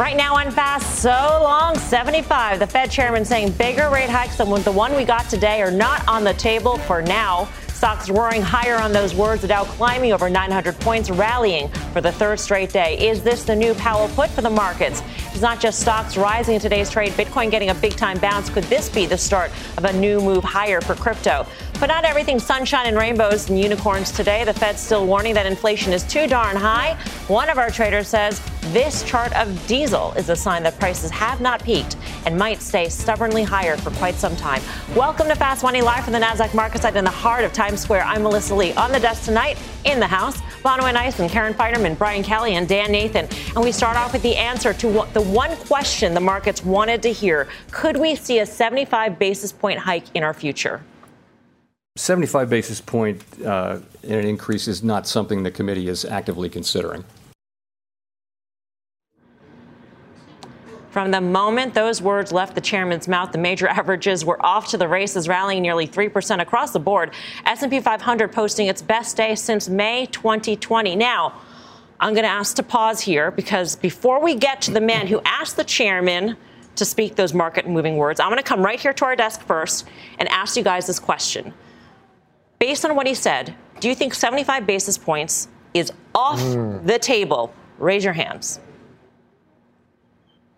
Right now on Fast, so long 75. The Fed chairman saying bigger rate hikes than the one we got today are not on the table for now. Stocks roaring higher on those words. The Dow climbing over 900 points, rallying for the third straight day. Is this the new Powell put for the markets? It's not just stocks rising in today's trade. Bitcoin getting a big time bounce. Could this be the start of a new move higher for crypto? But not everything sunshine and rainbows and unicorns today. The Fed's still warning that inflation is too darn high. One of our traders says this chart of diesel is a sign that prices have not peaked and might stay stubbornly higher for quite some time. Welcome to Fast Money live from the Nasdaq Market Site in the heart of Times Square. I'm Melissa Lee on the desk tonight in the house. Bonawyn and Karen Finerman, Brian Kelly, and Dan Nathan. And we start off with the answer to the one question the markets wanted to hear: Could we see a 75 basis point hike in our future? 75 basis point uh, in an increase is not something the committee is actively considering. From the moment those words left the chairman's mouth, the major averages were off to the races, rallying nearly 3% across the board. S&P 500 posting its best day since May 2020. Now, I'm going to ask to pause here because before we get to the man who asked the chairman to speak those market moving words, I'm going to come right here to our desk first and ask you guys this question based on what he said, do you think 75 basis points is off mm. the table? Raise your hands.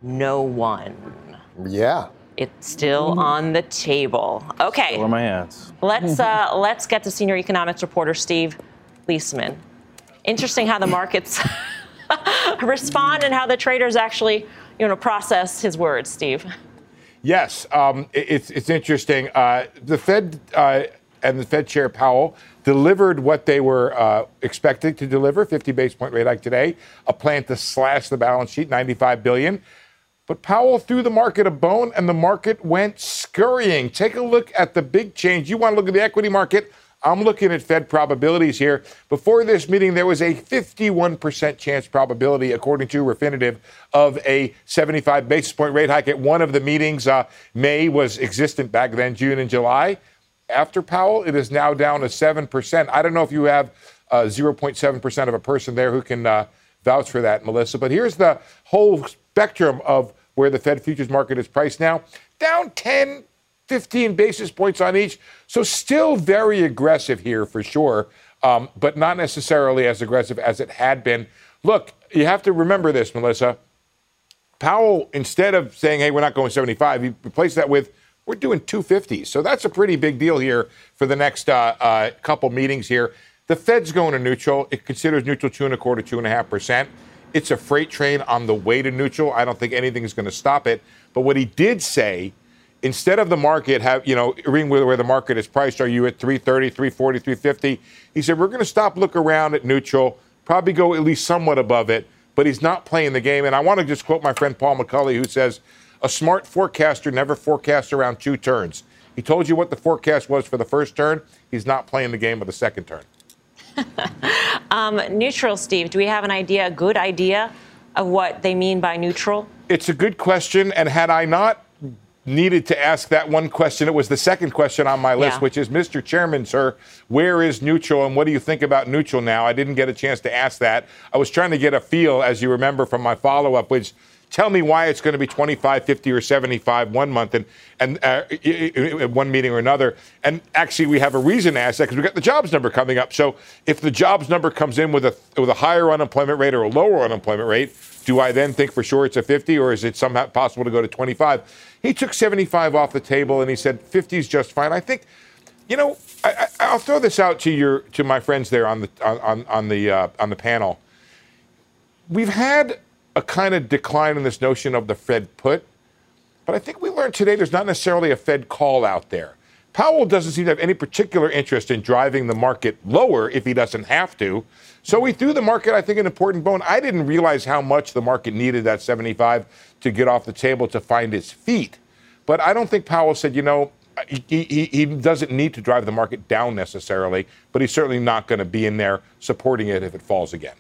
No one. Yeah. It's still mm. on the table. Okay. Still my hands. Let's uh, let's get to senior economics reporter Steve Liesman. Interesting how the markets respond and how the traders actually, you know, process his words. Steve. Yes, um, it's it's interesting. Uh, the Fed. Uh, and the Fed Chair Powell delivered what they were uh, expecting to deliver 50 base point rate hike today, a plan to slash the balance sheet, 95 billion. But Powell threw the market a bone and the market went scurrying. Take a look at the big change. You want to look at the equity market? I'm looking at Fed probabilities here. Before this meeting, there was a 51% chance probability, according to Refinitiv, of a 75 basis point rate hike at one of the meetings. Uh, May was existent back then, June and July after Powell, it is now down to 7%. I don't know if you have uh, 0.7% of a person there who can uh, vouch for that, Melissa, but here's the whole spectrum of where the Fed futures market is priced now down 10, 15 basis points on each. So still very aggressive here for sure, um, but not necessarily as aggressive as it had been. Look, you have to remember this, Melissa. Powell, instead of saying, hey, we're not going 75, he replaced that with we're doing 250. So that's a pretty big deal here for the next uh, uh, couple meetings here. The Fed's going to neutral. It considers neutral two and a quarter, two and a half percent. It's a freight train on the way to neutral. I don't think anything is going to stop it. But what he did say, instead of the market have, you know, reading where the market is priced, are you at 330, 340, 350? He said, we're going to stop, look around at neutral, probably go at least somewhat above it, but he's not playing the game. And I want to just quote my friend Paul McCulley, who says, a smart forecaster never forecasts around two turns. He told you what the forecast was for the first turn. He's not playing the game of the second turn. um, neutral, Steve. Do we have an idea, a good idea of what they mean by neutral? It's a good question. And had I not needed to ask that one question, it was the second question on my list, yeah. which is Mr. Chairman, sir, where is neutral and what do you think about neutral now? I didn't get a chance to ask that. I was trying to get a feel, as you remember from my follow up, which tell me why it's going to be 25, 50, or 75 one month and, and uh, one meeting or another. And actually, we have a reason to ask that because we got the jobs number coming up. So if the jobs number comes in with a, with a higher unemployment rate or a lower unemployment rate, do I then think for sure it's a 50 or is it somehow possible to go to 25? He took 75 off the table and he said 50 is just fine. I think, you know, I, will throw this out to your to my friends there on the on on the uh, on the panel. We've had a kind of decline in this notion of the Fed put, but I think we learned today there's not necessarily a Fed call out there. Powell doesn't seem to have any particular interest in driving the market lower if he doesn't have to. So he threw the market, I think, an important bone. I didn't realize how much the market needed that 75 to get off the table to find its feet. But I don't think Powell said, you know, he, he, he doesn't need to drive the market down necessarily, but he's certainly not going to be in there supporting it if it falls again.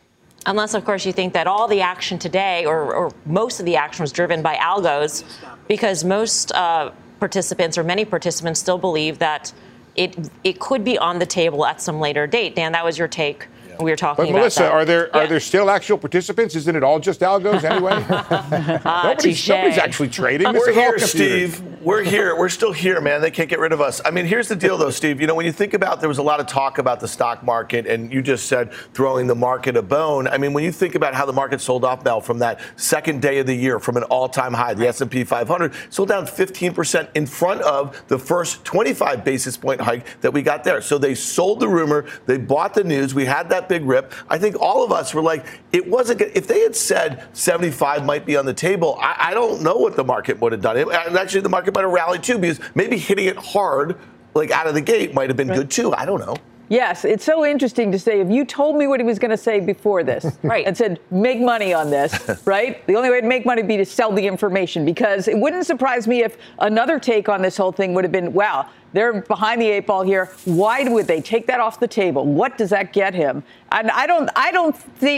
Unless, of course, you think that all the action today, or, or most of the action, was driven by algos, because most uh, participants or many participants still believe that it it could be on the table at some later date. Dan, that was your take we were talking but about. Melissa, that. are there yeah. are there still actual participants? Isn't it all just algos anyway? uh, nobody's, nobody's, actually trading. We're here, Steve. We're here. We're still here, man. They can't get rid of us. I mean, here's the deal, though, Steve. You know, when you think about there was a lot of talk about the stock market, and you just said throwing the market a bone. I mean, when you think about how the market sold off, Mel, from that second day of the year, from an all-time high, the S&P 500 sold down 15% in front of the first 25 basis point hike that we got there. So they sold the rumor, they bought the news. We had that big rip. I think all of us were like, it wasn't good. If they had said 75 might be on the table, I, I don't know what the market would have done. It, actually, the market might have rallied too because maybe hitting it hard, like out of the gate, might have been right. good too. I don't know. Yes, it's so interesting to say if you told me what he was going to say before this, right, and said make money on this, right? The only way to make money would be to sell the information because it wouldn't surprise me if another take on this whole thing would have been, wow, they're behind the eight ball here. Why would they take that off the table? What does that get him? And I don't, I don't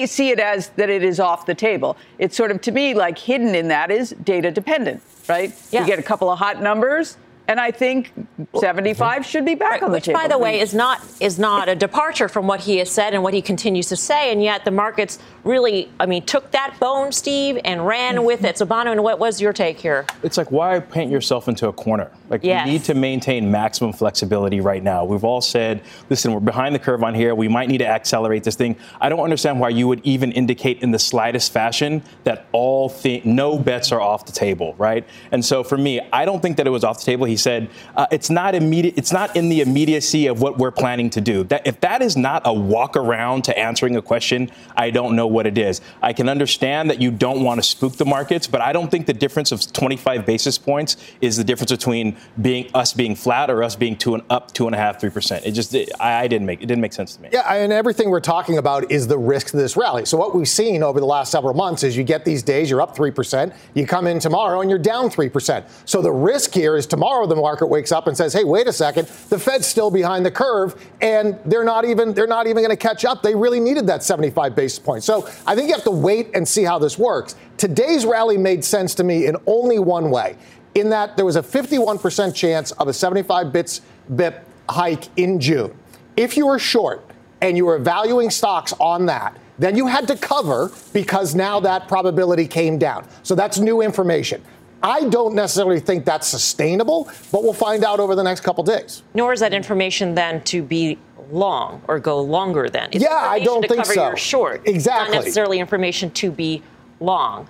see it as that it is off the table. It's sort of to me like hidden in that is data dependent, right? Yeah. You get a couple of hot numbers and I think 75 should be back right, on the which, table. Which, by the way, is not is not a departure from what he has said and what he continues to say. And yet the markets really, I mean, took that bone, Steve, and ran with mm-hmm. it. So, Bono, and what was your take here? It's like why paint yourself into a corner? Like yes. you need to maintain maximum flexibility right now. We've all said, listen, we're behind the curve on here. We might need to accelerate this thing. I don't understand why you would even indicate in the slightest fashion that all thi- no bets are off the table, right? And so for me, I don't think that it was off the table. He said uh, it's not immediate. It's not in the immediacy of what we're planning to do. That if that is not a walk around to answering a question, I don't know what it is. I can understand that you don't want to spook the markets, but I don't think the difference of 25 basis points is the difference between being us being flat or us being two and up two and a half, three percent. It just I, I, didn't make it didn't make sense to me. Yeah, and everything we're talking about is the risk to this rally. So what we've seen over the last several months is you get these days you're up three percent, you come in tomorrow and you're down three percent. So the risk here is tomorrow the market wakes up and says, hey, wait a second, the Fed's still behind the curve and they're not even they're not even going to catch up. They really needed that 75 basis points. So I think you have to wait and see how this works. Today's rally made sense to me in only one way in that there was a 51% chance of a 75 bits bip hike in June. If you were short and you were valuing stocks on that, then you had to cover because now that probability came down. So that's new information. I don't necessarily think that's sustainable, but we'll find out over the next couple days. Nor is that information then to be long or go longer then. It's yeah, I don't to think cover so. Your short. Exactly. Not necessarily information to be long.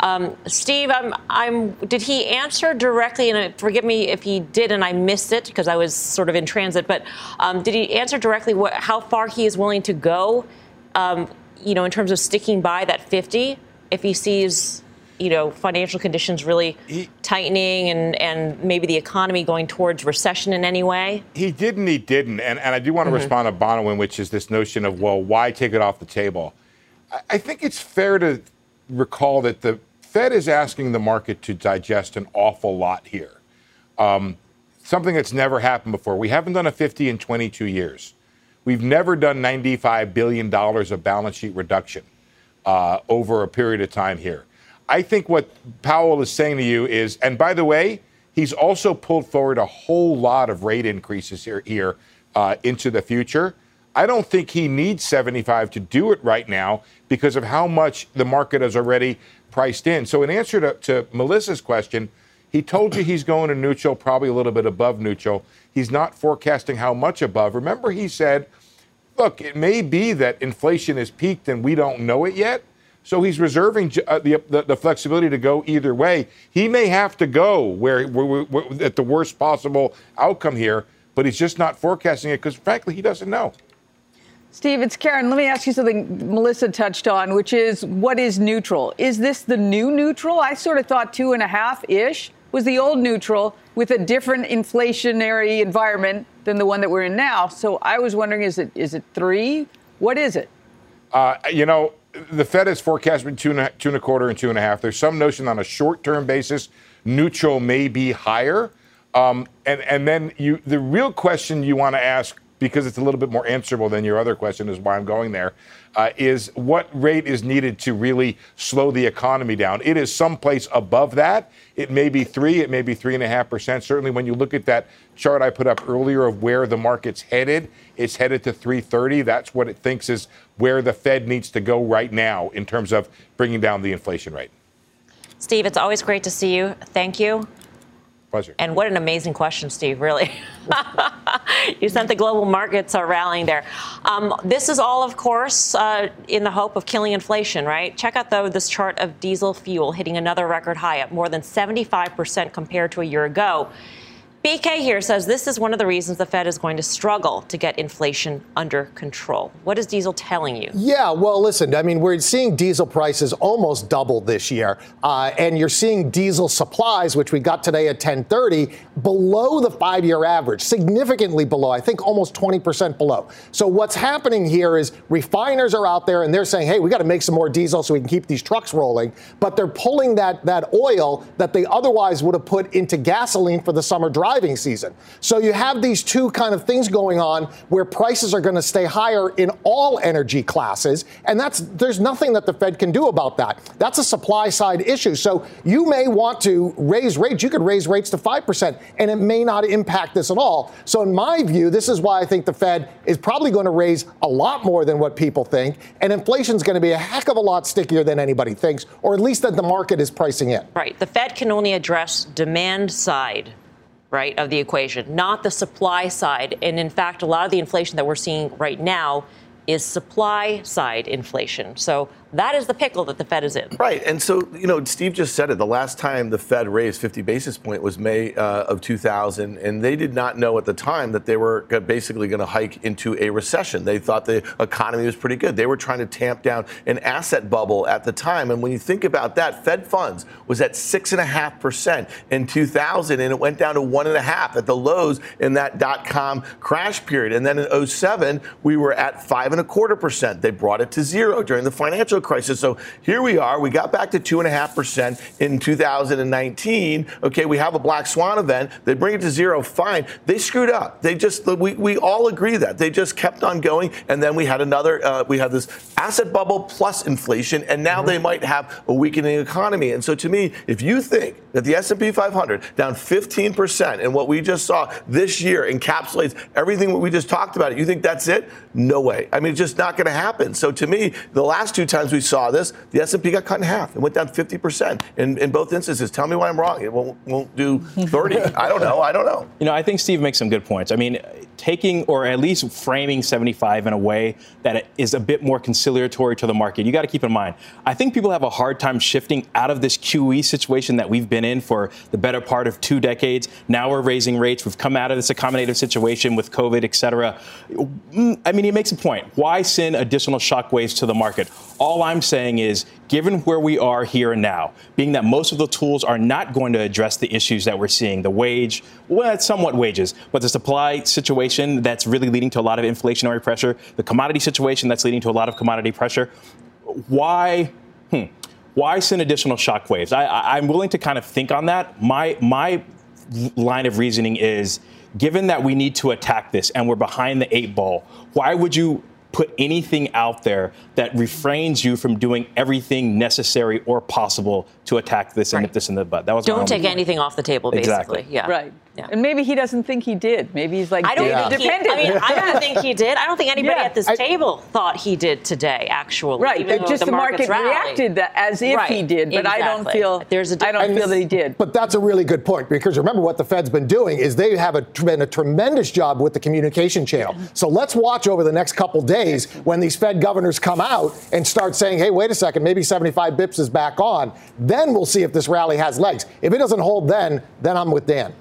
Um, Steve, I'm, I'm, did he answer directly? And forgive me if he did and I missed it because I was sort of in transit. But um, did he answer directly what, how far he is willing to go? Um, you know, in terms of sticking by that 50, if he sees, you know, financial conditions really he, tightening and, and maybe the economy going towards recession in any way? He didn't. He didn't. And, and I do want to mm-hmm. respond to Bonawyn, which is this notion of well, why take it off the table? I, I think it's fair to recall that the Fed is asking the market to digest an awful lot here. Um, something that's never happened before. We haven't done a 50 in 22 years. We've never done $95 billion of balance sheet reduction uh, over a period of time here. I think what Powell is saying to you is, and by the way, he's also pulled forward a whole lot of rate increases here, here uh, into the future. I don't think he needs 75 to do it right now because of how much the market has already priced in. So, in answer to, to Melissa's question, he told you he's going to neutral, probably a little bit above neutral. He's not forecasting how much above. Remember, he said, look, it may be that inflation is peaked and we don't know it yet. So he's reserving uh, the, the, the, flexibility to go either way. He may have to go where, where, where at the worst possible outcome here, but he's just not forecasting it because, frankly, he doesn't know. Steve, it's Karen. Let me ask you something Melissa touched on, which is what is neutral? Is this the new neutral? I sort of thought two and a half ish was the old neutral with a different inflationary environment than the one that we're in now. So I was wondering, is it is it three? What is it? Uh, you know, the Fed is forecasting two and, a, two and a quarter and two and a half. There's some notion on a short-term basis, neutral may be higher. Um, and and then you, the real question you want to ask because it's a little bit more answerable than your other question, is why I'm going there. Uh, is what rate is needed to really slow the economy down? It is someplace above that. It may be three, it may be three and a half percent. Certainly, when you look at that chart I put up earlier of where the market's headed, it's headed to 330. That's what it thinks is where the Fed needs to go right now in terms of bringing down the inflation rate. Steve, it's always great to see you. Thank you. Pleasure. And what an amazing question, Steve, really. you sent the global markets are rallying there. Um, this is all, of course, uh, in the hope of killing inflation, right? Check out, though, this chart of diesel fuel hitting another record high up more than 75% compared to a year ago. BK here says this is one of the reasons the Fed is going to struggle to get inflation under control. What is diesel telling you? Yeah, well, listen, I mean, we're seeing diesel prices almost double this year, uh, and you're seeing diesel supplies, which we got today at 10:30, below the five-year average, significantly below. I think almost 20% below. So what's happening here is refiners are out there and they're saying, "Hey, we got to make some more diesel so we can keep these trucks rolling," but they're pulling that that oil that they otherwise would have put into gasoline for the summer drive driving season. So you have these two kind of things going on where prices are going to stay higher in all energy classes, and that's there's nothing that the Fed can do about that. That's a supply side issue. So you may want to raise rates. You could raise rates to 5%, and it may not impact this at all. So in my view, this is why I think the Fed is probably going to raise a lot more than what people think, and inflation is going to be a heck of a lot stickier than anybody thinks, or at least that the market is pricing in. Right. The Fed can only address demand side right, of the equation, not the supply side. And in fact, a lot of the inflation that we're seeing right now is supply side inflation. So that is the pickle that the Fed is in. Right. And so, you know, Steve just said it. The last time the Fed raised 50 basis point was May uh, of 2000, and they did not know at the time that they were basically going to hike into a recession. They thought the economy was pretty good. They were trying to tamp down an asset bubble at the time. And when you think about that, Fed funds was at 6.5% in 2000, and it went down to 1.5 at the lows in that dot com crash period. And then in 07, we were at 5.25%. They brought it to zero during the financial crisis. So here we are. We got back to 2.5% in 2019. Okay, we have a black swan event. They bring it to zero. Fine. They screwed up. They just, we, we all agree that. They just kept on going. And then we had another, uh, we had this asset bubble plus inflation. And now mm-hmm. they might have a weakening economy. And so to me, if you think that the S&P 500 down 15% and what we just saw this year encapsulates everything we just talked about, you think that's it? No way. I mean, it's just not going to happen. So to me, the last two times we saw this, the S&P got cut in half. It went down 50% in, in both instances. Tell me why I'm wrong. It won't, won't do 30. I don't know. I don't know. You know, I think Steve makes some good points. I mean, taking or at least framing 75 in a way that is a bit more conciliatory to the market. You got to keep in mind, I think people have a hard time shifting out of this QE situation that we've been in for the better part of two decades. Now we're raising rates. We've come out of this accommodative situation with COVID, et cetera. Mm, I mean, he makes a point. Why send additional shockwaves to the market? All I'm saying is, given where we are here and now, being that most of the tools are not going to address the issues that we're seeing, the wage, well, somewhat wages, but the supply situation that's really leading to a lot of inflationary pressure, the commodity situation that's leading to a lot of commodity pressure, why? Hmm, why send additional shockwaves? I, am willing to kind of think on that. My my line of reasoning is given that we need to attack this and we're behind the eight ball, why would you put anything out there that refrains you from doing everything necessary or possible to attack this right. and nip this in the butt. That was don't take anything off the table. Basically, exactly. yeah. Right. Yeah. And maybe he doesn't think he did. Maybe he's like, I don't yeah. think he, I mean, I don't think he did. I don't think anybody yeah. at this I, table thought he did today. Actually, right? just the, the market reacted as if right. he did, but exactly. I don't feel there's a. I don't feel that he did. But that's a really good point because remember what the Fed's been doing is they have a, been a tremendous job with the communication channel. So let's watch over the next couple days when these Fed governors come out and start saying, "Hey, wait a second, maybe 75 bips is back on." Then we'll see if this rally has legs. If it doesn't hold, then then I'm with Dan.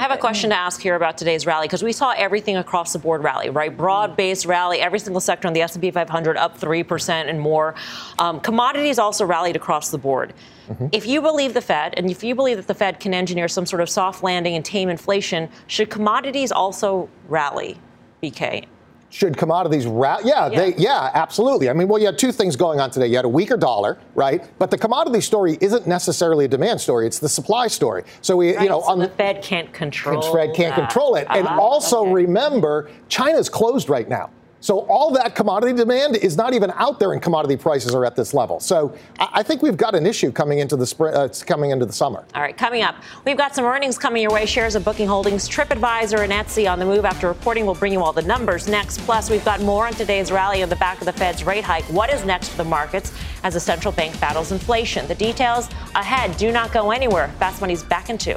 I have a question to ask here about today's rally because we saw everything across the board rally, right? Broad-based rally, every single sector on the S&P 500 up three percent and more. Um, commodities also rallied across the board. Mm-hmm. If you believe the Fed, and if you believe that the Fed can engineer some sort of soft landing and tame inflation, should commodities also rally? BK. Should commodities rally? Yeah, yeah, they, yeah, absolutely. I mean, well, you had two things going on today. You had a weaker dollar, right? But the commodity story isn't necessarily a demand story; it's the supply story. So we, right, you know, so on the, Fed can't control. The Fed can't that. control it, and uh-huh, also okay. remember, China's closed right now. So all that commodity demand is not even out there, and commodity prices are at this level. So I think we've got an issue coming into the spring, uh, coming into the summer. All right, coming up, we've got some earnings coming your way. Shares of Booking Holdings, TripAdvisor, and Etsy on the move after reporting. We'll bring you all the numbers next. Plus, we've got more on today's rally on the back of the Fed's rate hike. What is next for the markets as the central bank battles inflation? The details ahead. Do not go anywhere. Fast Money's back in two.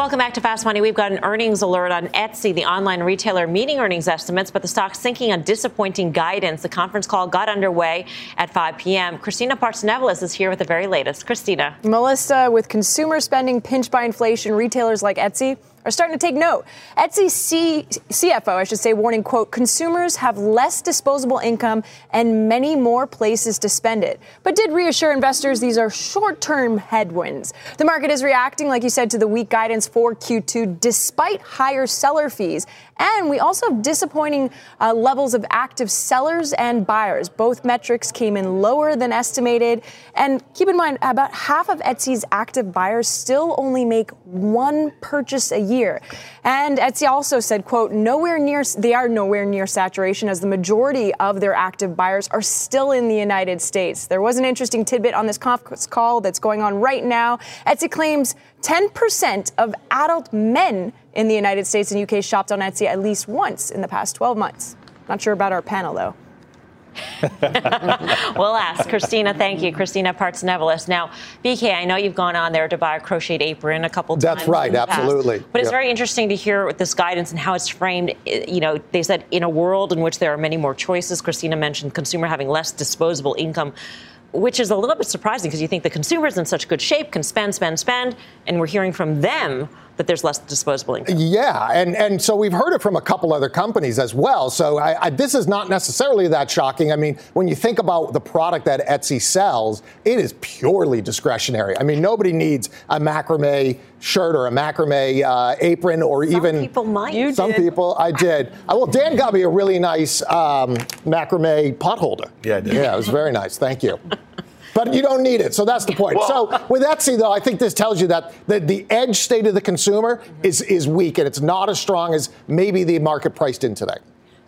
Welcome back to Fast Money. We've got an earnings alert on Etsy, the online retailer, meeting earnings estimates, but the stock sinking on disappointing guidance. The conference call got underway at 5 p.m. Christina Partsinevelos is here with the very latest. Christina. Melissa, with consumer spending pinched by inflation, retailers like Etsy are starting to take note. Etsy C- CFO, I should say, warning, quote, consumers have less disposable income and many more places to spend it, but did reassure investors these are short-term headwinds. The market is reacting, like you said, to the weak guidance for Q2 despite higher seller fees. And we also have disappointing uh, levels of active sellers and buyers. Both metrics came in lower than estimated. And keep in mind, about half of Etsy's active buyers still only make one purchase a year. And Etsy also said, quote, nowhere near, they are nowhere near saturation as the majority of their active buyers are still in the United States. There was an interesting tidbit on this conference call that's going on right now. Etsy claims 10% of adult men in the United States and UK shopped on Etsy at least once in the past 12 months. Not sure about our panel, though. we'll ask. Christina, thank you. Christina Partsinevelos. Now, BK, I know you've gone on there to buy a crocheted apron a couple That's times. That's right, absolutely. Past, but it's yep. very interesting to hear with this guidance and how it's framed. Eh, you know, they said in a world in which there are many more choices, Christina mentioned consumer having less disposable income which is a little bit surprising because you think the consumer is in such good shape, can spend, spend, spend, and we're hearing from them that there's less disposable income. Yeah, and, and so we've heard it from a couple other companies as well. So I, I, this is not necessarily that shocking. I mean, when you think about the product that Etsy sells, it is purely discretionary. I mean, nobody needs a macrame shirt or a macrame uh, apron or some even. Some people might. You some did. people, I did. Uh, well, Dan got me a really nice um, macrame pot holder. Yeah, I did. Yeah, it was very nice. Thank you. but you don't need it. So that's the point. Well, so with Etsy, though, I think this tells you that the, the edge state of the consumer is, is weak and it's not as strong as maybe the market priced in today.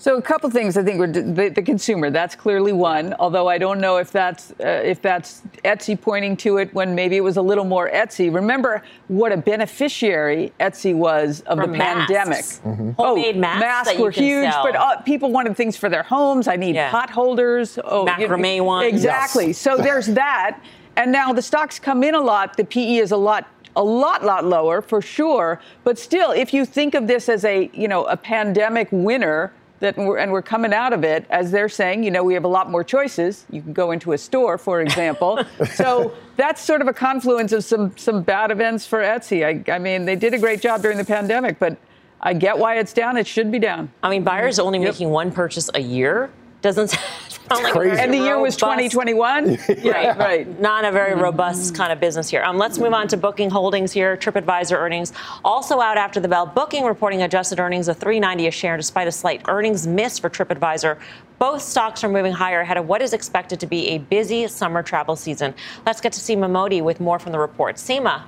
So a couple things I think were the, the, consumer that's clearly one. Although I don't know if that's uh, if that's Etsy pointing to it when maybe it was a little more Etsy. Remember what a beneficiary Etsy was of From the masks. pandemic. Mm-hmm. Homemade oh, masks, masks were huge, sell. but uh, people wanted things for their homes. I need Yeah. pot holders. Oh, Macrame ones. Exactly. Yes. So there's that. And now the stocks come in a lot. The PE is a lot a lot lot lower for sure but still if you think of this as a you know a pandemic winner that we're, and we're coming out of it as they're saying you know we have a lot more choices. You can go into a store for example. So that's sort of a confluence of some some bad events for etsy. I, I mean they did a great job during the pandemic but i get why it's down. It should be down. I mean, buyers only Yep. making one purchase a year doesn't sound like crazy. and the year was robust- 2021 right right Not a very robust kind of business here. Um, let's move on to booking holdings here. TripAdvisor earnings also out after the bell. Booking reporting adjusted earnings of 3.90 a share despite a slight earnings miss for TripAdvisor. Both stocks are moving higher ahead of what is expected to be a busy summer travel season. Let's get to Seema Modi with more from the report. Seema.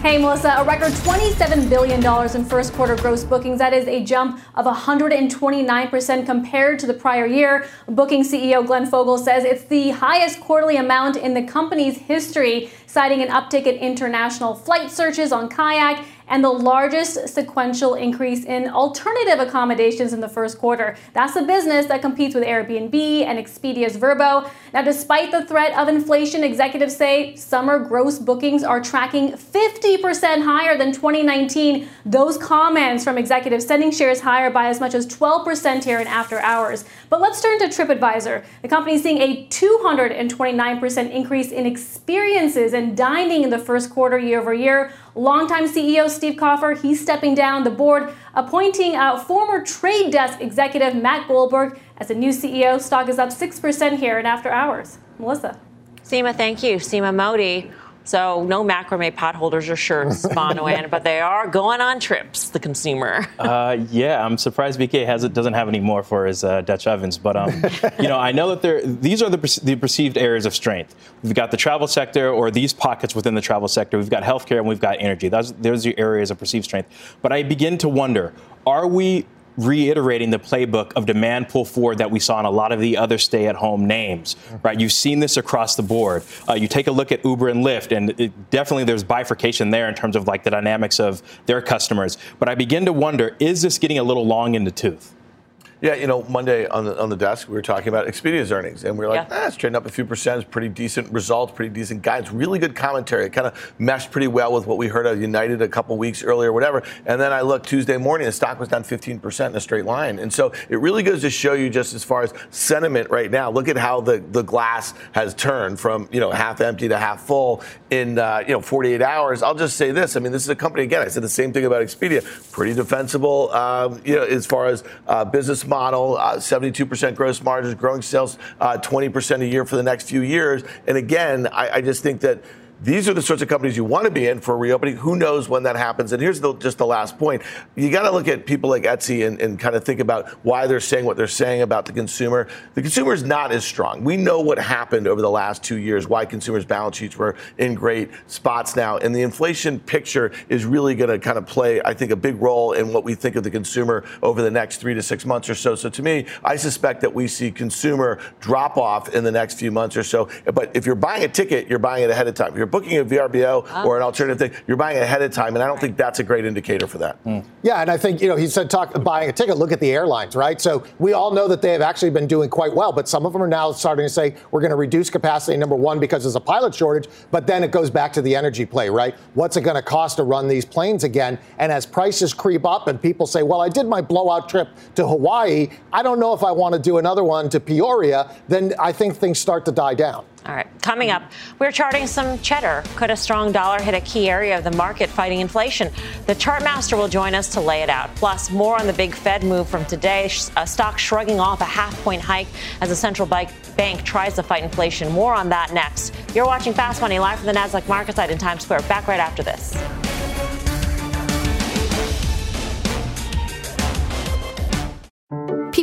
Hey, Melissa, a record $27 billion in first quarter gross bookings. That is a jump of 129% compared to the prior year. Booking CEO Glenn Fogel says it's the highest quarterly amount in the company's history, citing an uptick in international flight searches on Kayak and the largest sequential increase in alternative accommodations in the first quarter. That's a business that competes with Airbnb and Expedia's VRBO. Now, despite the threat of inflation, executives say summer gross bookings are tracking 50% higher than 2019. Those comments from executives sending shares higher by as much as 12% here in after hours. But let's turn to TripAdvisor. The company is seeing a 229% increase in experiences and dining in the first quarter year over year. Longtime CEO Steve Kaufer, he's stepping down the board, appointing uh, former trade desk executive Matt Goldberg as a new CEO. Stock is up 6% here in after hours. Melissa. Seema, thank you. Seema Modi. So no macrame potholders or shirts, Bonawyn, but they are going on trips, the consumer. Uh, yeah, I'm surprised BK has it doesn't have any more for his uh, Dutch ovens, but um, you know I know that there these are the, the perceived areas of strength. We've got the travel sector or these pockets within the travel sector. We've got healthcare and we've got energy. Those those are your areas of perceived strength. But I begin to wonder: Are we reiterating the playbook of demand pull forward that we saw in a lot of the other stay-at-home names, right? You've seen this across the board. Uh, you take a look at Uber and Lyft, and it, definitely there's bifurcation there in terms of like the dynamics of their customers. But I begin to wonder: Is this getting a little long in the tooth? Yeah, you know, Monday on the on the desk, we were talking about Expedia's earnings, and we were like, Yeah. ah, it's trading up a few percent. It's pretty decent results, pretty decent guidance, really good commentary. It kind of meshed pretty well with what we heard of United a couple weeks earlier, whatever. And then I looked Tuesday morning, the stock was down 15% in a straight line. And so it really goes to show you just as far as sentiment right now. Look at how the, the glass has turned from you know half empty to half full in uh, you know 48 hours. I'll just say this. I mean, this is a company again. I said the same thing about Expedia. Pretty defensible, um, you know, as far as uh, business model. Uh, 72% gross margins, growing sales uh, 20% a year for the next few years. And again, I, I just think that. These are the sorts of companies you want to be in for reopening. Who knows when that happens? And here's the, just the last point. You got to look at people like Etsy and, and kind of think about why they're saying what they're saying about the consumer. The consumer is not as strong. We know what happened over the last two years, why consumers' balance sheets were in great spots now. And the inflation picture is really going to kind of play, I think, a big role in what we think of the consumer over the next three to six months or so. So to me, I suspect that we see consumer drop off in the next few months or so. But if you're buying a ticket, you're buying it ahead of time. You're booking a VRBO ah. or an alternative thing, you're buying ahead of time. And I don't think that's a great indicator for that. Hmm. Yeah, and I think, you know, he said talk buying a ticket, look at the airlines, right? So we all know that they have actually been doing quite well, but some of them are now starting to say we're going to reduce capacity, number one, because there's a pilot shortage, but then it goes back to the energy play, right? What's it going to cost to run these planes again? And as prices creep up and people say, well, I did my blowout trip to Hawaii, I don't know if I want to do another one to Peoria, then I think things start to die down. All right, coming up, we're charting some cheddar. Could a strong dollar hit a key area of the market fighting inflation? The chart master will join us to lay it out. Plus, more on the big Fed move from today. A stock shrugging off a half point hike as the central bank tries to fight inflation. More on that next. You're watching Fast Money live from the Nasdaq market site in Times Square. Back right after this.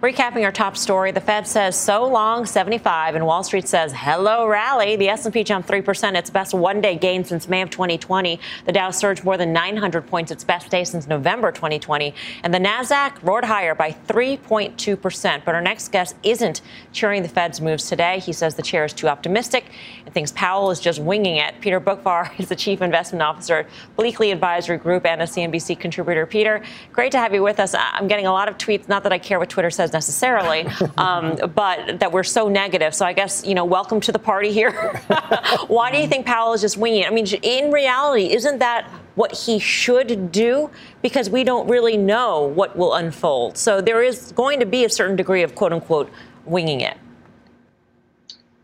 Recapping our top story, the Fed says so long 75 and Wall Street says hello rally. The S&P jumped 3%, its best one-day gain since May of 2020. The Dow surged more than 900 points, its best day since November 2020, and the Nasdaq roared higher by 3.2%. But our next guest isn't cheering the Fed's moves today. He says the chair is too optimistic and thinks Powell is just winging it. Peter Boockvar is the chief investment officer at Bleakley Advisory Group and a CNBC contributor. Peter, great to have you with us. I'm getting a lot of tweets, not that I care what Twitter says necessarily, um, but that we're so negative. So I guess, you know, welcome to the party here. Why do you think Powell is just winging it? I mean, in reality, isn't that what he should do? Because we don't really know what will unfold. So there is going to be a certain degree of quote unquote winging it.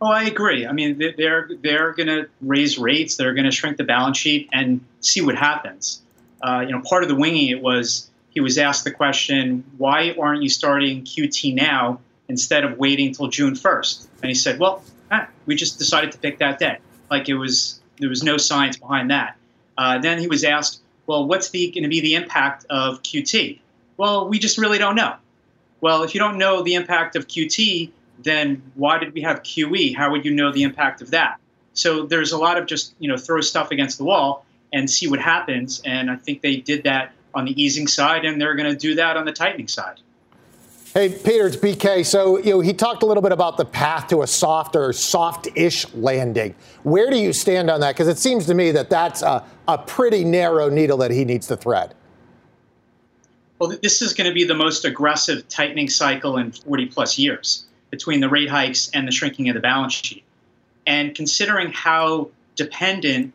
Oh, I agree. I mean, they're they're going to raise rates. They're going to shrink the balance sheet and see what happens. Uh, you know, part of the winging it was he was asked the question, why aren't you starting QT now instead of waiting until June 1st? And he said, well, ah, we just decided to pick that day. Like it was, there was no science behind that. Uh, then he was asked, well, what's going to be the impact of QT? Well, we just really don't know. Well, if you don't know the impact of QT, then why did we have QE? How would you know the impact of that? So there's a lot of just you know throw stuff against the wall and see what happens. And I think they did that on the easing side, and they're going to do that on the tightening side. Hey, Peter, it's BK. So, you know, he talked a little bit about the path to a softer, soft-ish landing. Where do you stand on that? Because it seems to me that that's a, a pretty narrow needle that he needs to thread. Well, this is going to be the most aggressive tightening cycle in 40 plus years between the rate hikes and the shrinking of the balance sheet. And considering how dependent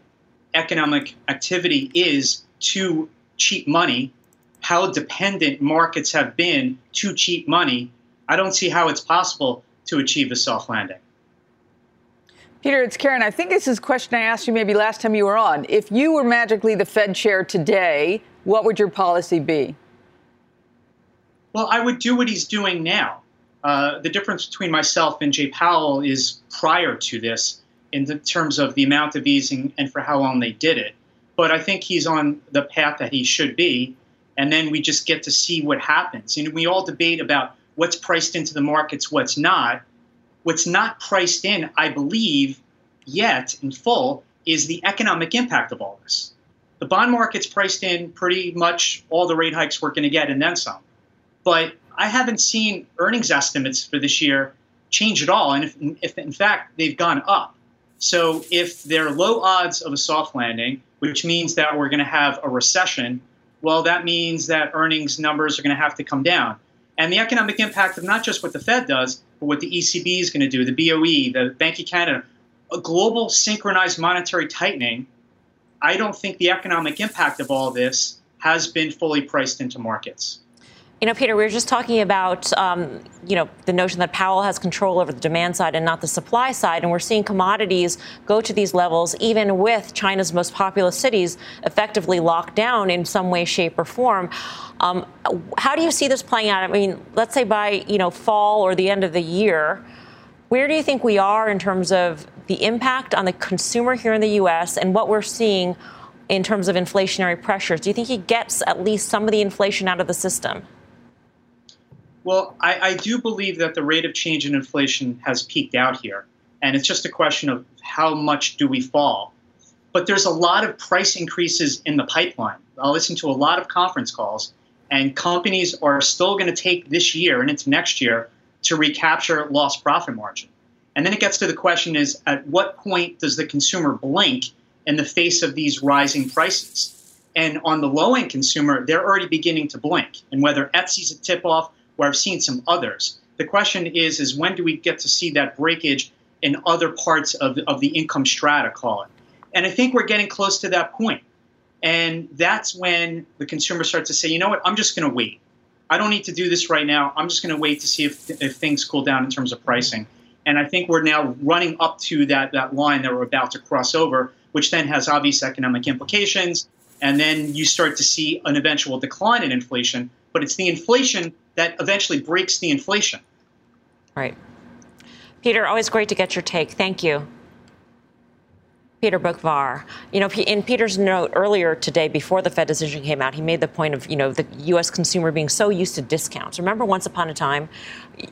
economic activity is to cheap money, how dependent markets have been to cheap money, I don't see how it's possible to achieve a soft landing. Peter, it's Karen. I think this is a question I asked you maybe last time you were on. If you were magically the Fed chair today, what would your policy be? Well, I would do what he's doing now. Uh, the difference between myself and Jay Powell is prior to this in terms of the amount of easing and for how long they did it but I think he's on the path that he should be. And then we just get to see what happens. And we all debate about what's priced into the markets, what's not. What's not priced in, I believe, yet in full, is the economic impact of all this. The bond market's priced in pretty much all the rate hikes we're going to get and then some. But I haven't seen earnings estimates for this year change at all. And if, if in fact they've gone up. So if there are low odds of a soft landing, which means that we're going to have a recession, well, that means that earnings numbers are going to have to come down. And the economic impact of not just what the Fed does, but what the ECB is going to do, the BOE, the Bank of Canada, a global synchronized monetary tightening, I don't think the economic impact of all this has been fully priced into markets. You know, Peter, we were just talking about, um, you know, the notion that Powell has control over the demand side and not the supply side. And we're seeing commodities go to these levels, even with China's most populous cities effectively locked down in some way, shape, or form. Um, how do you see this playing out? I mean, let's say by, you know, fall or the end of the year, where do you think we are in terms of the impact on the consumer here in the U.S. and what we're seeing in terms of inflationary pressures? Do you think he gets at least some of the inflation out of the system? Well, I, I, do believe that the rate of change in inflation has peaked out here. And it's just a question of how much do we fall. But there's a lot of price increases in the pipeline. I'll listen to a lot of conference calls, and companies are still going to take this year and into next year to recapture lost profit margin. And then it gets to the question is at what point does the consumer blink in the face of these rising prices. And on the low end consumer, they're already beginning to blink. And whether Etsy's a tip off or I've seen some others, the question is, is when do we get to see that breakage in other parts of, of the income strata, call it? And I think we're getting close to that point. And that's when the consumer starts to say, you know what, I'm just going to wait. I don't need to do this right now. I'm just going to wait to see if, if things cool down in terms of pricing. And I think we're now running up to that, that line that we're about to cross over, which then has obvious economic implications. And then you start to see an eventual decline in inflation. But it's the inflation that eventually breaks the inflation. Right. Peter, always great to get your take. Thank you. Peter Boockvar. You know, in Peter's note earlier today, before the Fed decision came out, he made the point of, you know, the U.S. consumer being so used to discounts. Remember, once upon a time,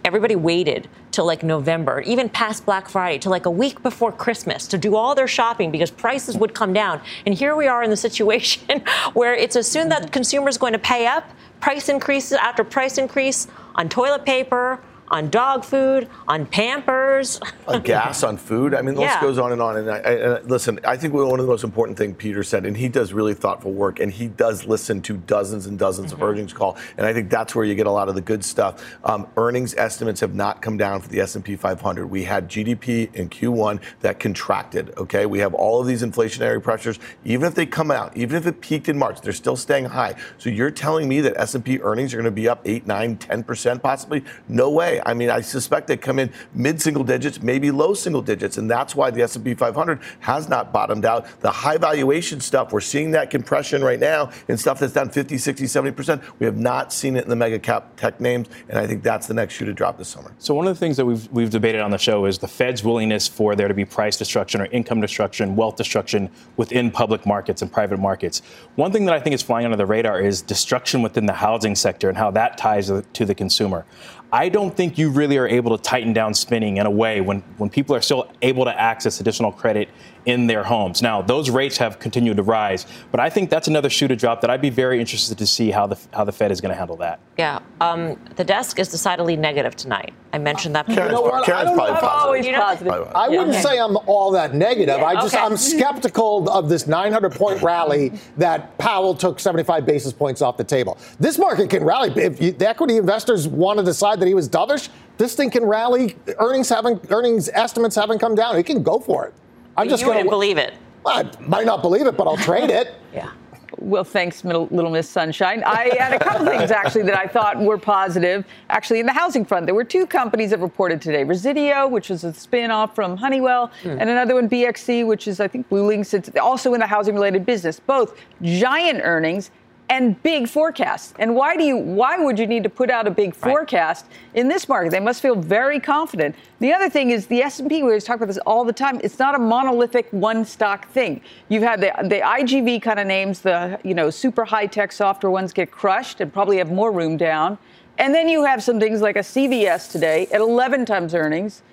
everybody waited till like November, even past Black Friday, to like a week before Christmas to do all their shopping because prices would come down. And here we are in the situation where it's assumed that consumers going to pay up price increases after price increase on toilet paper, on dog food, on Pampers, on gas, on food. I mean, the yeah. list goes on and on. And, I, and listen, I think one of the most important things Peter said, and he does really thoughtful work, and he does listen to dozens and dozens mm-hmm. of earnings call, and I think that's where you get a lot of the good stuff. Um, earnings estimates have not come down for the S&P 500. We had GDP in Q1 that contracted. Okay, we have all of these inflationary pressures. Even if they come out, even if it peaked in March, they're still staying high. So you're telling me that S&P earnings are going to be up eight, nine, 10 percent possibly? No way. I mean, I suspect they come in mid-single digits, maybe low single digits, and that's why the S&P 500 has not bottomed out. The high valuation stuff, we're seeing that compression right now in stuff that's down 50, 60, 70%. We have not seen it in the mega cap tech names, and I think that's the next shoe to drop this summer. So one of the things that we've we've debated on the show is the Fed's willingness for there to be price destruction or income destruction, wealth destruction within public markets and private markets. One thing that I think is flying under the radar is destruction within the housing sector and how that ties to the consumer. I don't think you really are able to tighten down spending in a way when, when people are still able to access additional credit in their homes. Now, those rates have continued to rise, but I think that's another shoe to drop that I'd be very interested to see how the, how the Fed is going to handle that. Yeah. Um, the desk is decidedly negative tonight. I mentioned that. Karen's, you know what? Karen's probably Always positive. I wouldn't yeah. say I'm all that negative. Yeah, I just, okay. I'm skeptical of this 900 point rally that Powell took 75 basis points off the table. This market can rally. If you, the equity investors want to decide that he was dovish, this thing can rally. Earnings haven't, earnings estimates haven't come down. It can go for it. I'm just going to believe it. I might not believe it, but I'll trade it. yeah. Well, thanks, Little Miss Sunshine. I had a couple things actually that I thought were positive. Actually, in the housing front, there were two companies that reported today: Resideo, which is a spin-off from Honeywell, hmm. and another one, BXC, which is I think BlueLinx. It's also in the housing-related business. Both giant earnings and big forecasts. And why do you why would you need to put out a big forecast right. in this market? They must feel very confident. The other thing is the S&P we always talk about this all the time. It's not a monolithic one stock thing. You've had the the IGV kind of names, the you know super high tech software ones get crushed and probably have more room down. And then you have some things like a CVS today at 11 times earnings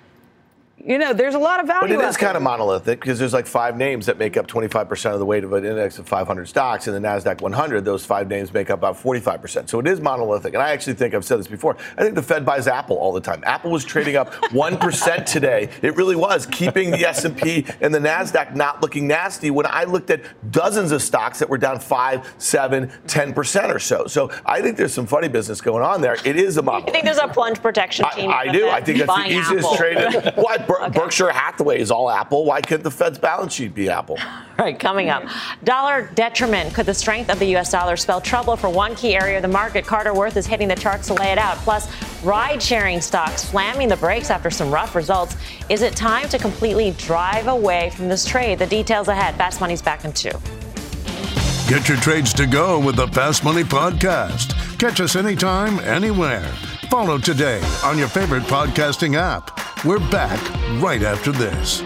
you know, there's a lot of value. But it is kind of monolithic because there's like five names that make up 25% of the weight of an index of 500 stocks. In the NASDAQ 100, those five names make up about 45%. So it is monolithic. And I actually think I've said this before. I think the Fed buys Apple all the time. Apple was trading up 1% today. It really was, keeping the S&P and the NASDAQ not looking nasty when I looked at dozens of stocks that were down 5, 7, 10% or so. So I think there's some funny business going on there. It is a monolith. I think there's a plunge protection team. I, I do. I think that's the easiest Apple. trade. Why? okay. Berkshire Hathaway is all Apple. Why couldn't the Fed's balance sheet be Apple? All right, coming up. Dollar detriment. Could the strength of the U.S. dollar spell trouble for one key area of the market? Carter Worth is hitting the charts to lay it out. Plus, ride sharing stocks slamming the brakes after some rough results. Is it time to completely drive away from this trade? The details ahead. Fast Money's back in two. Get your trades to go with the Fast Money Podcast. Catch us anytime, anywhere. Follow today on your favorite podcasting app. We're back right after this.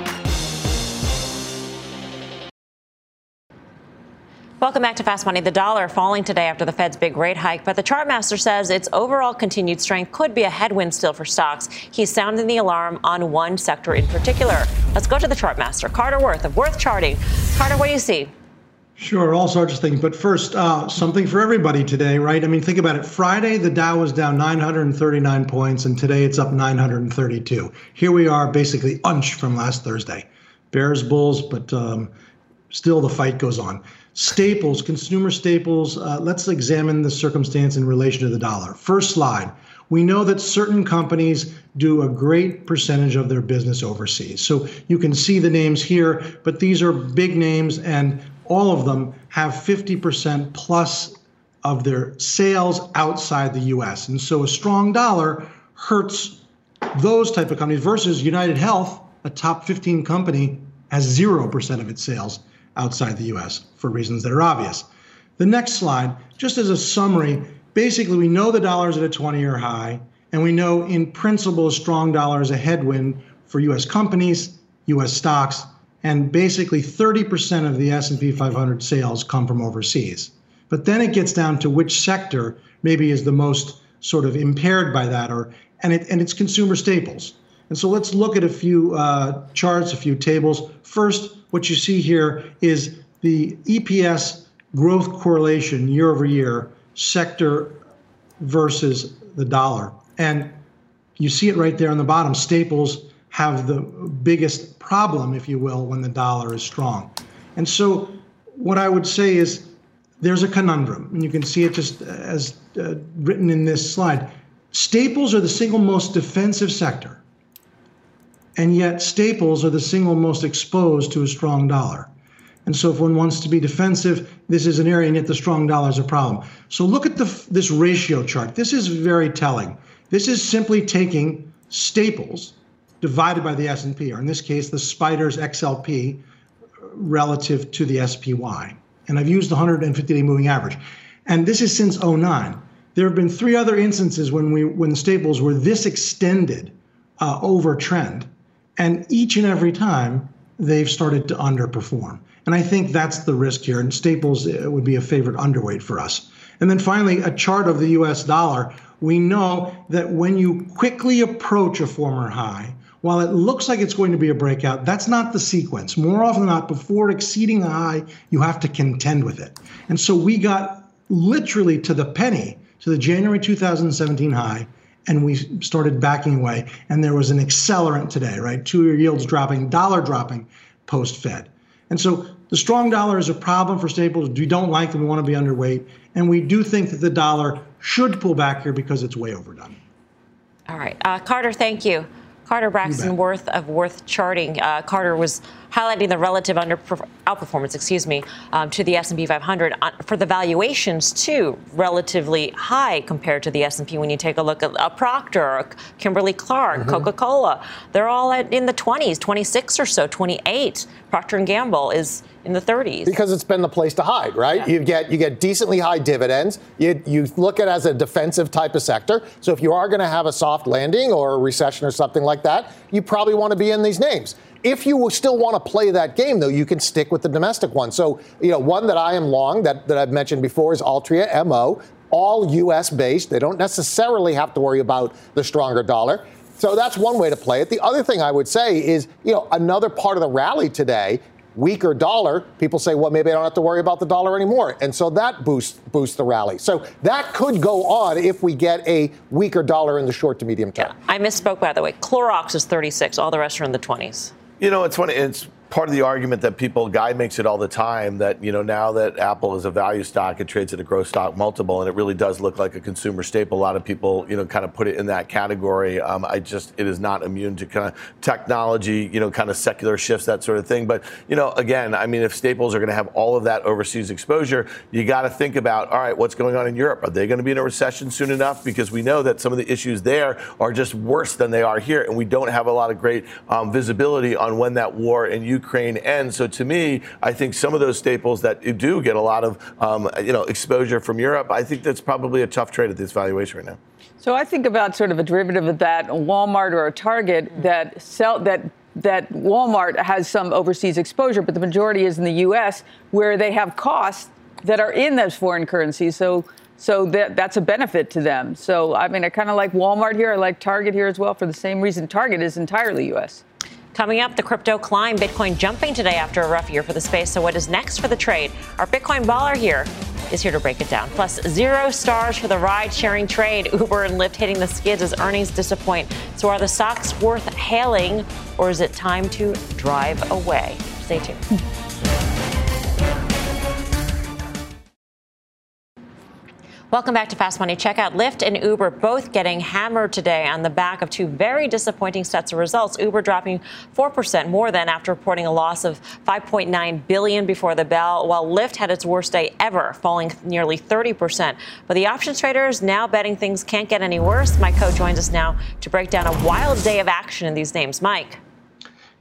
Welcome back to Fast Money. The dollar falling today after the Fed's big rate hike, but the chartmaster says its overall continued strength could be a headwind still for stocks. He's sounding the alarm on one sector in particular. Let's go to the chartmaster, Carter Worth of Worth Charting. Carter, what do you see? Sure, all sorts of things. But first, uh, something for everybody today, right? I mean, think about it. Friday, the Dow was down 939 points, and today it's up 932. Here we are, basically unch from last Thursday. Bears, Bulls, but um, still the fight goes on. Staples, consumer staples, uh, let's examine the circumstance in relation to the dollar. First slide. We know that certain companies do a great percentage of their business overseas. So you can see the names here, but these are big names, and all of them have 50% plus of their sales outside the US. And so a strong dollar hurts those type of companies versus United Health, a top 15 company, has 0% of its sales outside the US for reasons that are obvious. The next slide, just as a summary, basically we know the dollar is at a 20-year high, and we know in principle a strong dollar is a headwind for US companies, US stocks, and basically 30% of the S&P 500 sales come from overseas. But then it gets down to which sector maybe is the most sort of impaired by that, or and it and it's consumer staples. And so let's look at a few uh, charts, a few tables. First, what you see here is the EPS growth correlation year over year, sector versus the dollar. And you see it right there on the bottom. Staples have the biggest problem, if you will, when the dollar is strong. And so what I would say is there's a conundrum, and you can see it just as uh, written in this slide. Staples are the single most defensive sector, and yet staples are the single most exposed to a strong dollar. And so, if one wants to be defensive, this is an area, and yet the strong dollar is a problem. So, look at the, this ratio chart. This is very telling. This is simply taking staples divided by the S&P, or in this case, the Spiders XLP relative to the SPY and I've used the 150 day moving average. And this is since 09. There have been three other instances when we when staples were this extended uh, over trend, and each and every time they've started to underperform. And I think that's the risk here. And staples uh, would be a favorite underweight for us. And then finally, a chart of the U.S. dollar. We know that when you quickly approach a former high, while it looks like it's going to be a breakout, that's not the sequence. More often than not, before exceeding a high, you have to contend with it. And so we got literally to the penny to the January 2017 high, and we started backing away. And there was an accelerant today, right? Two year yields dropping, dollar dropping post Fed. And so the strong dollar is a problem for staples. We don't like them. We want to be underweight. And we do think that the dollar should pull back here because it's way overdone. All right. Uh, Carter, thank you. Carter Braxton Worth of Worth Charting. Uh, Carter was highlighting the relative under outperformance, excuse me, um, to the S&P 500 uh, for the valuations too, relatively high compared to the S&P. When you take a look at a Procter, a Kimberly Clark, mm-hmm. Coca-Cola, they're all at, in the 20s, 26 or so, 28. Procter and Gamble is in the 30s because it's been the place to hide, right? Yeah. You get you get decently high dividends. You you look at it as a defensive type of sector. So if you are going to have a soft landing or a recession or something like that, you probably want to be in these names. If you still want to play that game, though, you can stick with the domestic one. So, you know, one that I am long that, that I've mentioned before is Altria MO, all U.S. based. They don't necessarily have to worry about the stronger dollar. So that's one way to play it. The other thing I would say is, you know, another part of the rally today weaker dollar, people say, well, maybe I don't have to worry about the dollar anymore. And so that boosts boosts the rally. So that could go on if we get a weaker dollar in the short to medium term. Yeah, I misspoke, by the way. Clorox is 36. All the rest are in the 20s. You know, it's funny. It's part of the argument that people guy makes it all the time that you know now that Apple is a value stock, it trades at a growth stock multiple, and it really does look like a consumer staple. A lot of people you know kind of put it in that category. Um, I just it is not immune to kind of technology, you know, kind of secular shifts, that sort of thing. But you know, again, I mean, if staples are going to have all of that overseas exposure, you got to think about all right, what's going on in Europe? Are they going to be in a recession soon enough? Because we know that some of the issues there are just worse than they are here, and we don't have a lot of great um, visibility on when that war in Ukraine Ukraine ends. So to me, I think some of those staples that do get a lot of um, you know exposure from Europe, I think that's probably a tough trade at this valuation right now. So I think about sort of a derivative of that, a Walmart or a Target that sell that that Walmart has some overseas exposure, but the majority is in the U.S. where they have costs that are in those foreign currencies. So so that, that's a benefit to them. So I mean, I kind of like Walmart here. I like Target here as well for the same reason. Target is entirely U.S. Coming up, the crypto climb, Bitcoin jumping today after a rough year for the space. So, what is next for the trade? Our Bitcoin baller here is here to break it down. Plus, zero stars for the ride sharing trade. Uber and Lyft hitting the skids as earnings disappoint. So, are the stocks worth hailing, or is it time to drive away? Stay tuned. Welcome back to Fast Money. Check out Lyft and Uber both getting hammered today on the back of two very disappointing sets of results. Uber dropping 4% more than after reporting a loss of 5.9 billion before the bell, while Lyft had its worst day ever, falling nearly 30%. But the options traders now betting things can't get any worse. Mike Khouw joins us now to break down a wild day of action in these names. Mike.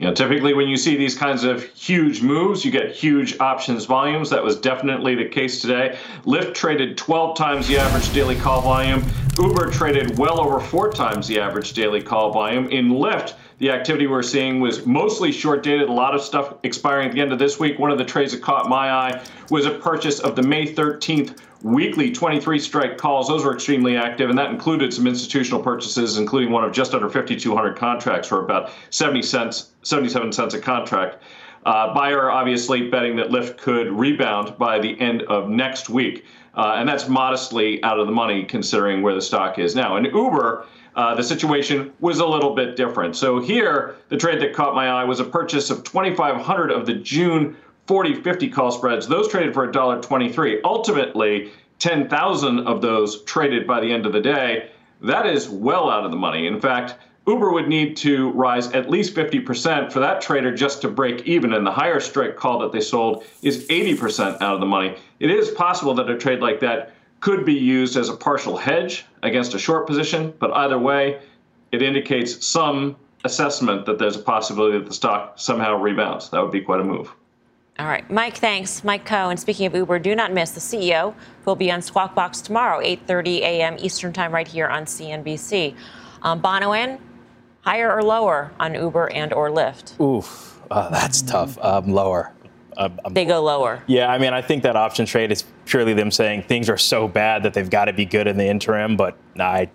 You know, typically when you see these kinds of huge moves, you get huge options volumes. That was definitely the case today. Lyft traded 12 times the average daily call volume. Uber traded well over four times the average daily call volume. In Lyft, the activity we're seeing was mostly short dated, a lot of stuff expiring at the end of this week. One of the trades that caught my eye was a purchase of the May 13th weekly 23 strike calls. Those were extremely active, and that included some institutional purchases, including one of just under 5,200 contracts for about 70 cents, 77 cents a contract. Uh, buyer obviously betting that Lyft could rebound by the end of next week. Uh, and that's modestly out of the money considering where the stock is now. And Uber, uh, the situation was a little bit different. So here, the trade that caught my eye was a purchase of 2,500 of the June 40, 50 call spreads. Those traded for $1.23. Ultimately, 10,000 of those traded by the end of the day. That is well out of the money. In fact, Uber would need to rise at least 50% for that trader just to break even. And the higher strike call that they sold is 80% out of the money. It is possible that a trade like that could be used as a partial hedge against a short position, but either way, it indicates some assessment that there's a possibility that the stock somehow rebounds. That would be quite a move. All right, Mike, thanks. Mike. And speaking of Uber, do not miss the CEO who will be on Squawk Box tomorrow, 8.30 a.m. Eastern Time right here on CNBC. Um, Bonawyn, higher or lower on Uber and or Lyft? Oof, uh, that's tough. Um, lower. Um, they go lower. Yeah, I mean, I think that option trade is purely them saying things are so bad that they've got to be good in the interim. But I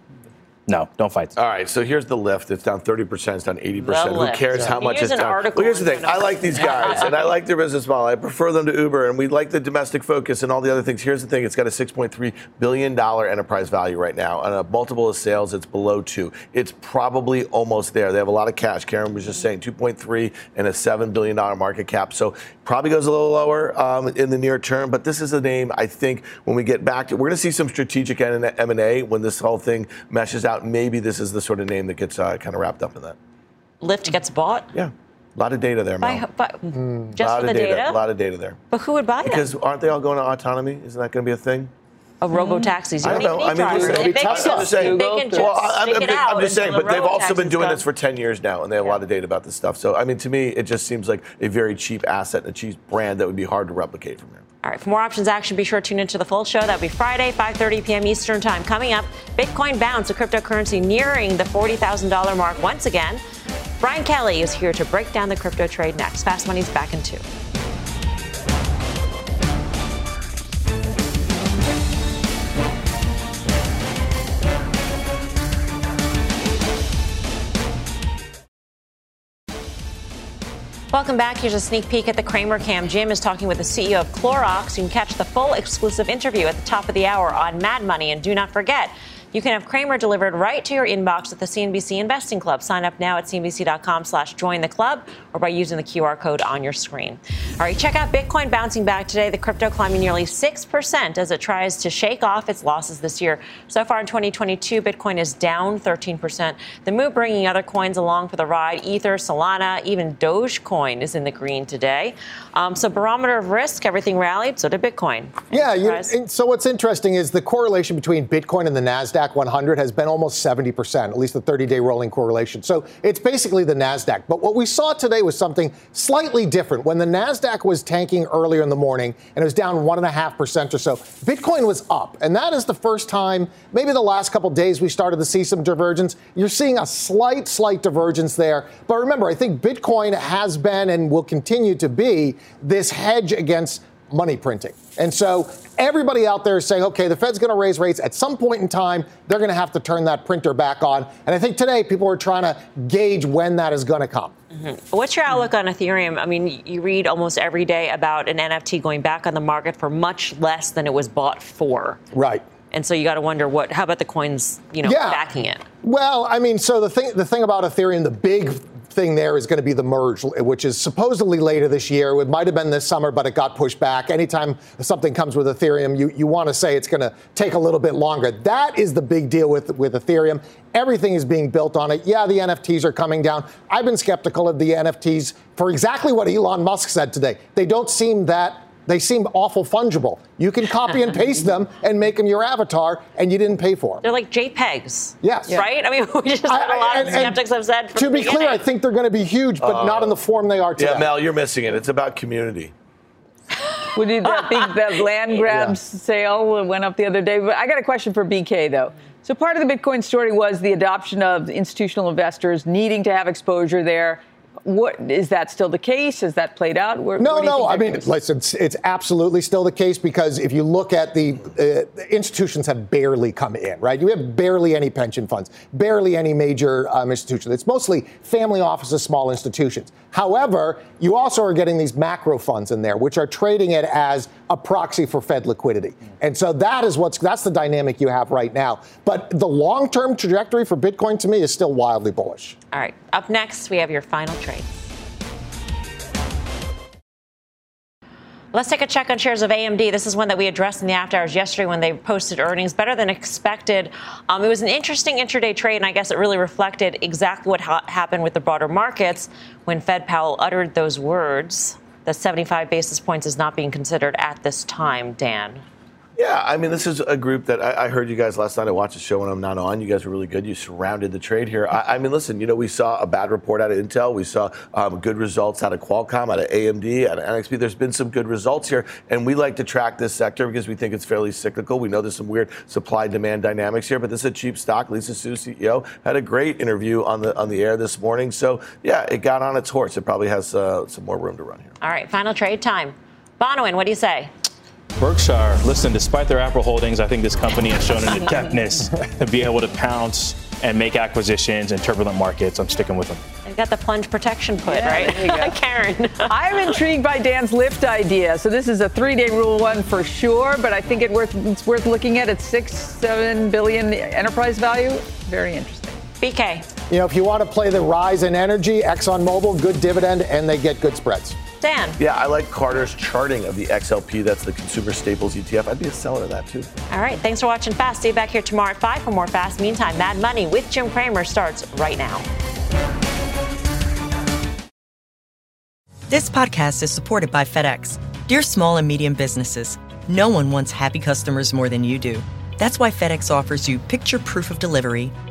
no, don't fight. All right, so here's the Lyft. It's down 30%, it's down 80%. Who cares yeah. how much it's down? Well, here's the thing. I like these guys, and I like their business model. I prefer them to Uber, and we like the domestic focus and all the other things. Here's the thing. It's got a $6.3 billion enterprise value right now. and a multiple of sales, it's below two. It's probably almost there. They have a lot of cash. Karen was just saying 2.3 and a $7 billion market cap. So probably goes a little lower um, in the near term, but this is a name I think when we get back to, we're going to see some strategic M&A when this whole thing meshes out out, maybe this is the sort of name that gets uh, kind of wrapped up in that. Lyft gets bought? Yeah. A lot of data there, Mel. By, by, mm. Just for the data, data? A lot of data there. But who would buy because them? Because aren't they all going to autonomy? Isn't that going to be a thing? Of robo taxis. I don't know. I mean, listen, they, they can just, saying, they well, I'm, I'm, I'm just saying, but they've also been doing come. this for 10 years now, and they have yeah. a lot of data about this stuff. So, I mean, to me, it just seems like a very cheap asset and a cheap brand that would be hard to replicate from here. All right, for more options action, be sure to tune into the full show. That'll be Friday, 5.30 p.m. Eastern Time. Coming up, Bitcoin bounce, a cryptocurrency nearing the $40,000 mark once again. Brian Kelly is here to break down the crypto trade next. Fast Money's back in two. Welcome back. Here's a sneak peek at the Cramer Cam. Jim is talking with the CEO of Clorox. You can catch the full exclusive interview at the top of the hour on Mad Money. And do not forget, you can have Cramer delivered right to your inbox at the CNBC Investing Club. Sign up now at cnbc.com slash join the club or by using the QR code on your screen. All right, check out Bitcoin bouncing back today. The crypto climbing nearly 6% as it tries to shake off its losses this year. So far in 2022, Bitcoin is down 13%. The move bringing other coins along for the ride. Ether, Solana, even Dogecoin is in the green today. Um, so barometer of risk, everything rallied. So did Bitcoin. Yeah, you, so what's interesting is the correlation between Bitcoin and the NASDAQ NASDAQ 100 has been almost 70%, at least the 30 day rolling correlation. So it's basically the NASDAQ. But what we saw today was something slightly different. When the NASDAQ was tanking earlier in the morning and it was down 1.5% or so, Bitcoin was up. And that is the first time, maybe the last couple days, we started to see some divergence. You're seeing a slight, slight divergence there. But remember, I think Bitcoin has been and will continue to be this hedge against money printing. And so everybody out there is saying, okay, the Fed's going to raise rates at some point in time. They're going to have to turn that printer back on. And I think today people are trying to gauge when that is going to come. Mm-hmm. What's your outlook on Ethereum? I mean, you read almost every day about an NFT going back on the market for much less than it was bought for. Right. And so you got to wonder what. How about the coins? You know, yeah. backing it. Well, I mean, so the thing the thing about Ethereum, the big thing there is going to be the merge, which is supposedly later this year. It might have been this summer, but it got pushed back. Anytime something comes with Ethereum, you, you want to say it's going to take a little bit longer. That is the big deal with, with Ethereum. Everything is being built on it. Yeah, the NFTs are coming down. I've been skeptical of the NFTs for exactly what Elon Musk said today. They don't seem that they seem awful fungible. You can copy and paste them and make them your avatar, and you didn't pay for them. They're like JPEGs. Yes. Right? I mean, we just had a lot and, of skeptics have said. To be clear, I think they're going to be huge, but uh, not in the form they are today. Yeah, Mel, you're missing it. It's about community. We did that big that land grab yeah. sale went up the other day. But I got a question for BK though. So part of the Bitcoin story was the adoption of institutional investors needing to have exposure there what is that still the case? Has that played out? Where, no, no. I mean, listen, it's, it's, absolutely still the case because if you look at the, uh, the, institutions have barely come in, right? You have barely any pension funds, barely any major um, institutions. It's mostly family offices, small institutions. However, you also are getting these macro funds in there, which are trading it as a proxy for Fed liquidity. And so that is what's that's the dynamic you have right now. But the long-term trajectory for Bitcoin to me is still wildly bullish. All right. Up next, we have your final trade. Let's take a check on shares of AMD. This is one that we addressed in the after hours yesterday when they posted earnings better than expected. Um, it was an interesting intraday trade, and I guess it really reflected exactly what ha- happened with the broader markets when Fed Powell uttered those words that 75 basis points is not being considered at this time, Dan. Yeah, I mean, this is a group that I, I, heard you guys last night. I watched the show when I'm not on. You guys were really good. You surrounded the trade here. I, I mean, listen, you know, we saw a bad report out of Intel. We saw um, good results out of Qualcomm, out of AMD, out of NXP. There's been some good results here, and we like to track this sector because we think it's fairly cyclical. We know there's some weird supply demand dynamics here, but this is a cheap stock. Lisa Su, CEO, had a great interview on the on the air this morning. So yeah, it got on its horse. It probably has uh, some more room to run here. All right, final trade time. Bonawyn, what do you say? Berkshire, listen, despite their Apple holdings, I think this company has shown an adeptness to be able to pounce and make acquisitions in turbulent markets. I'm sticking with them. You got the plunge protection put, yeah, right? Karen. I'm intrigued by Dan's Lyft idea. So this is a three-day rule one for sure, but I think it worth, it's worth looking at. It's six, seven billion enterprise value. Very interesting. BK. You know, if you want to play the rise in energy, ExxonMobil, good dividend, and they get good spreads. Dan. Yeah, I like Carter's charting of the XLP. That's the consumer staples ETF. I'd be a seller of that too. All right. Thanks for watching Fast. Stay back here tomorrow at 5 for more Fast. Meantime, Mad Money with Jim Cramer starts right now. This podcast is supported by FedEx. Dear small and medium businesses, no one wants happy customers more than you do. That's why FedEx offers you picture proof of delivery,